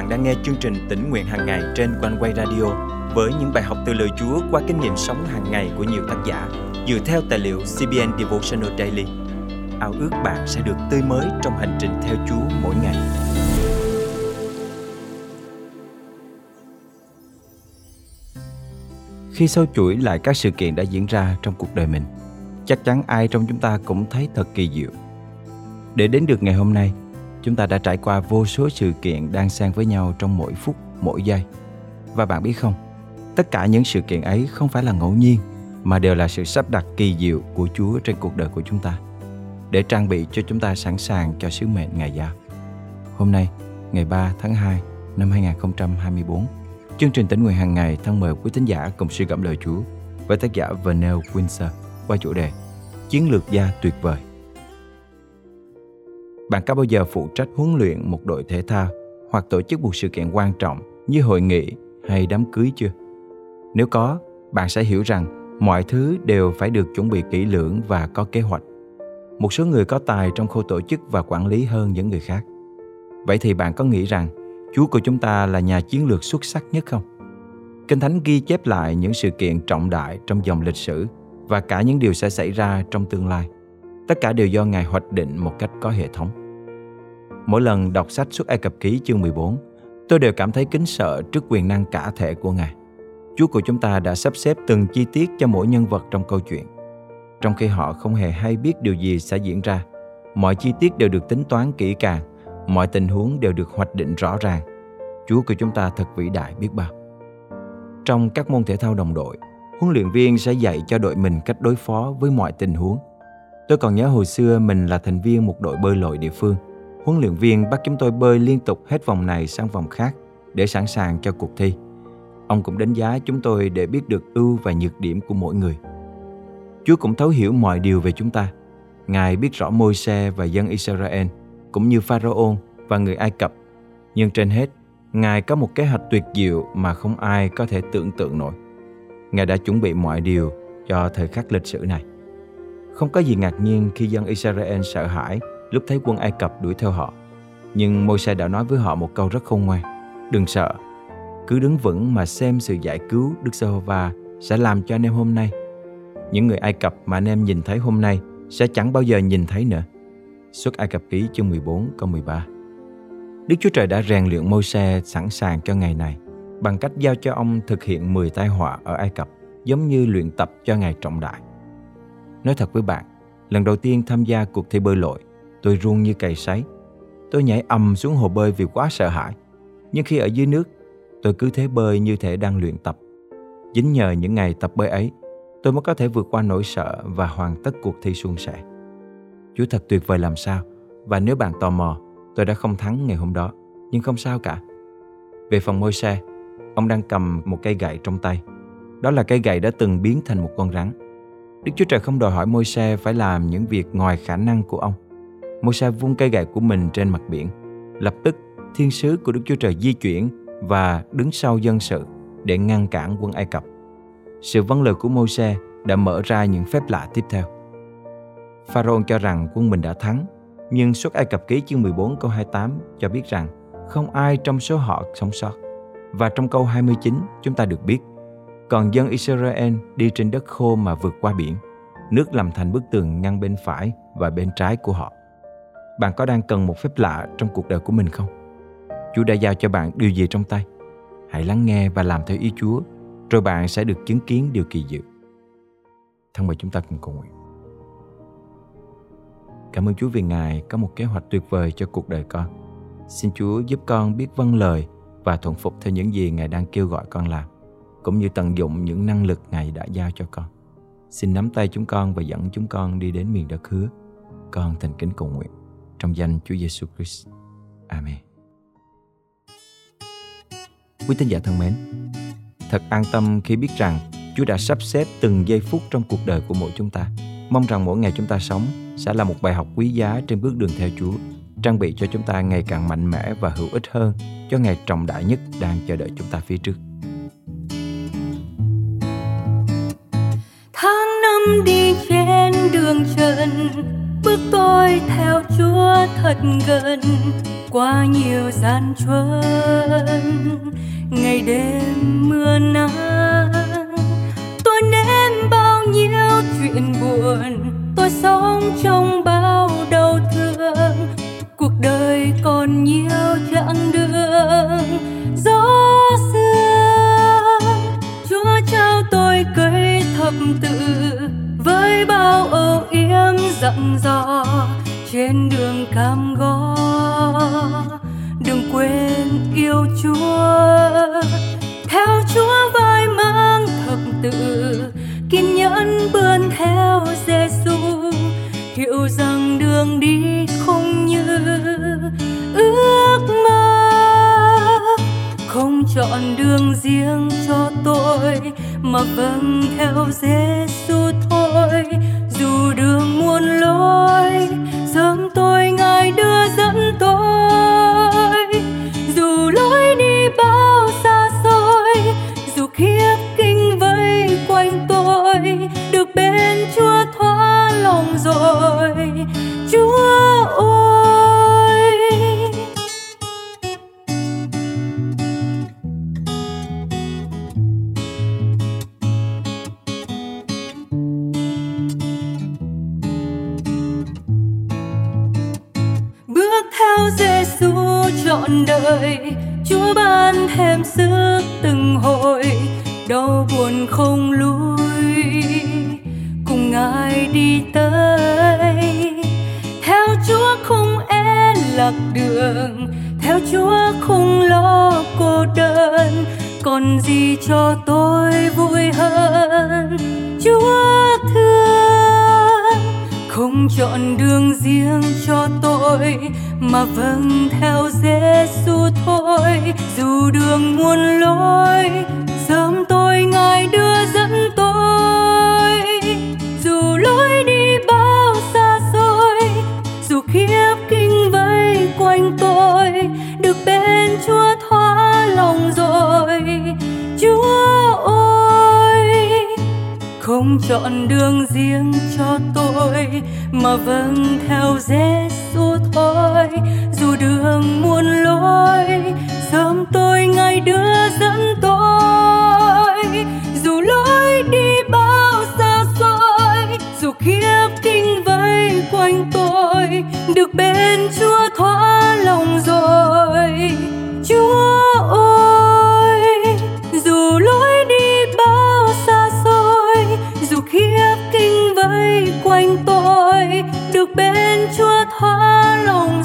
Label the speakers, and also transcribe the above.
Speaker 1: bạn đang nghe chương trình tỉnh nguyện hàng ngày trên quanh quay radio với những bài học từ lời Chúa qua kinh nghiệm sống hàng ngày của nhiều tác giả dựa theo tài liệu CBN Devotional Daily. Ao ước bạn sẽ được tươi mới trong hành trình theo Chúa mỗi ngày. Khi sâu chuỗi lại các sự kiện đã diễn ra trong cuộc đời mình, chắc chắn ai trong chúng ta cũng thấy thật kỳ diệu. Để đến được ngày hôm nay, chúng ta đã trải qua vô số sự kiện đang xen với nhau trong mỗi phút, mỗi giây. Và bạn biết không, tất cả những sự kiện ấy không phải là ngẫu nhiên mà đều là sự sắp đặt kỳ diệu của Chúa trên cuộc đời của chúng ta để trang bị cho chúng ta sẵn sàng cho sứ mệnh ngày giao. Hôm nay, ngày 3 tháng 2 năm 2024, chương trình tỉnh nguyện hàng ngày thân mời quý tín giả cùng suy gẫm lời Chúa với tác giả Vernell Windsor qua chủ đề Chiến lược gia tuyệt vời. Bạn có bao giờ phụ trách huấn luyện một đội thể thao hoặc tổ chức một sự kiện quan trọng như hội nghị hay đám cưới chưa? Nếu có, bạn sẽ hiểu rằng mọi thứ đều phải được chuẩn bị kỹ lưỡng và có kế hoạch. Một số người có tài trong khâu tổ chức và quản lý hơn những người khác. Vậy thì bạn có nghĩ rằng Chúa của chúng ta là nhà chiến lược xuất sắc nhất không? Kinh Thánh ghi chép lại những sự kiện trọng đại trong dòng lịch sử và cả những điều sẽ xảy ra trong tương lai. Tất cả đều do Ngài hoạch định một cách có hệ thống. Mỗi lần đọc sách xuất Ai Cập ký chương 14, tôi đều cảm thấy kính sợ trước quyền năng cả thể của Ngài. Chúa của chúng ta đã sắp xếp từng chi tiết cho mỗi nhân vật trong câu chuyện. Trong khi họ không hề hay biết điều gì sẽ diễn ra, mọi chi tiết đều được tính toán kỹ càng, mọi tình huống đều được hoạch định rõ ràng. Chúa của chúng ta thật vĩ đại biết bao. Trong các môn thể thao đồng đội, huấn luyện viên sẽ dạy cho đội mình cách đối phó với mọi tình huống. Tôi còn nhớ hồi xưa mình là thành viên một đội bơi lội địa phương. Huấn luyện viên bắt chúng tôi bơi liên tục hết vòng này sang vòng khác để sẵn sàng cho cuộc thi. Ông cũng đánh giá chúng tôi để biết được ưu và nhược điểm của mỗi người. Chúa cũng thấu hiểu mọi điều về chúng ta. Ngài biết rõ môi xe và dân Israel, cũng như Pharaoh và người Ai Cập. Nhưng trên hết, Ngài có một kế hoạch tuyệt diệu mà không ai có thể tưởng tượng nổi. Ngài đã chuẩn bị mọi điều cho thời khắc lịch sử này. Không có gì ngạc nhiên khi dân Israel sợ hãi lúc thấy quân Ai Cập đuổi theo họ. Nhưng Môi-se đã nói với họ một câu rất khôn ngoan. Đừng sợ, cứ đứng vững mà xem sự giải cứu Đức Giê-hô-va sẽ làm cho anh em hôm nay. Những người Ai Cập mà anh em nhìn thấy hôm nay sẽ chẳng bao giờ nhìn thấy nữa. Xuất Ai Cập ký chương 14 câu 13 Đức Chúa Trời đã rèn luyện Môi-se sẵn sàng cho ngày này bằng cách giao cho ông thực hiện 10 tai họa ở Ai Cập giống như luyện tập cho ngày trọng đại. Nói thật với bạn, lần đầu tiên tham gia cuộc thi bơi lội, tôi run như cày sấy. Tôi nhảy ầm xuống hồ bơi vì quá sợ hãi. Nhưng khi ở dưới nước, tôi cứ thế bơi như thể đang luyện tập. Chính nhờ những ngày tập bơi ấy, tôi mới có thể vượt qua nỗi sợ và hoàn tất cuộc thi suôn sẻ. Chúa thật tuyệt vời làm sao, và nếu bạn tò mò, tôi đã không thắng ngày hôm đó, nhưng không sao cả. Về phần môi xe, ông đang cầm một cây gậy trong tay. Đó là cây gậy đã từng biến thành một con rắn. Đức Chúa Trời không đòi hỏi môi xe phải làm những việc ngoài khả năng của ông. Môi vung cây gậy của mình trên mặt biển. Lập tức, thiên sứ của Đức Chúa Trời di chuyển và đứng sau dân sự để ngăn cản quân Ai Cập. Sự vâng lời của Môi-se đã mở ra những phép lạ tiếp theo. Pharaoh cho rằng quân mình đã thắng, nhưng suốt Ai Cập ký chương 14 câu 28 cho biết rằng không ai trong số họ sống sót. Và trong câu 29 chúng ta được biết, còn dân Israel đi trên đất khô mà vượt qua biển, nước làm thành bức tường ngăn bên phải và bên trái của họ. Bạn có đang cần một phép lạ trong cuộc đời của mình không? Chúa đã giao cho bạn điều gì trong tay. Hãy lắng nghe và làm theo ý Chúa, rồi bạn sẽ được chứng kiến điều kỳ diệu. Thân mời chúng ta cùng cầu nguyện. Cảm ơn Chúa vì Ngài có một kế hoạch tuyệt vời cho cuộc đời con. Xin Chúa giúp con biết vâng lời và thuận phục theo những gì Ngài đang kêu gọi con làm, cũng như tận dụng những năng lực Ngài đã giao cho con. Xin nắm tay chúng con và dẫn chúng con đi đến miền đất hứa. Con thành kính cầu nguyện trong danh Chúa Giêsu Christ. Amen. Quý tín giả thân mến, thật an tâm khi biết rằng Chúa đã sắp xếp từng giây phút trong cuộc đời của mỗi chúng ta. Mong rằng mỗi ngày chúng ta sống sẽ là một bài học quý giá trên bước đường theo Chúa, trang bị cho chúng ta ngày càng mạnh mẽ và hữu ích hơn cho ngày trọng đại nhất đang chờ đợi chúng ta phía trước.
Speaker 2: Tháng năm đi trên đường trần, bước tôi theo Chúa thật gần, qua nhiều gian truân. Ngày đêm mưa nắng, tôi nếm bao nhiêu chuyện buồn. Tôi sống trong bao đau thương, cuộc đời còn nhiều chặng đường. Gió xưa, chúa trao tôi cây thập tự lặng dặn dò trên đường cam go. Đừng quên yêu chúa, theo chúa vai mang thập tự, kiên nhẫn bươn theo Giêsu hiểu rằng đường đi không như ước mơ, không chọn đường riêng cho tôi, mà vâng theo Giêsu trọn đời. Chúa ban thêm sức từng hồi đau buồn không lui cùng Ngài đi tới. Theo Chúa không e lạc đường, theo Chúa không lo cô đơn. Còn gì cho tôi vui hơn? Chúa thương chọn đường riêng cho tôi, mà vâng theo Giêsu thôi. Dù đường muôn lối, sớm tôi ngài đưa dẫn tôi. Dù lối đi bao xa xôi, dù khiếp kinh vây quanh tôi, được bên Chúa thỏa lòng không chọn đường riêng cho tôi, mà vâng theo Giêsu thôi. Dù đường muôn lối, sớm tôi ngài đưa dẫn tôi. Dù lối đi bao xa xôi, dù kiếp kinh vây quanh tôi, được bên Chúa thỏa lòng rồi. Chúa tôi được bên Chúa thỏa lòng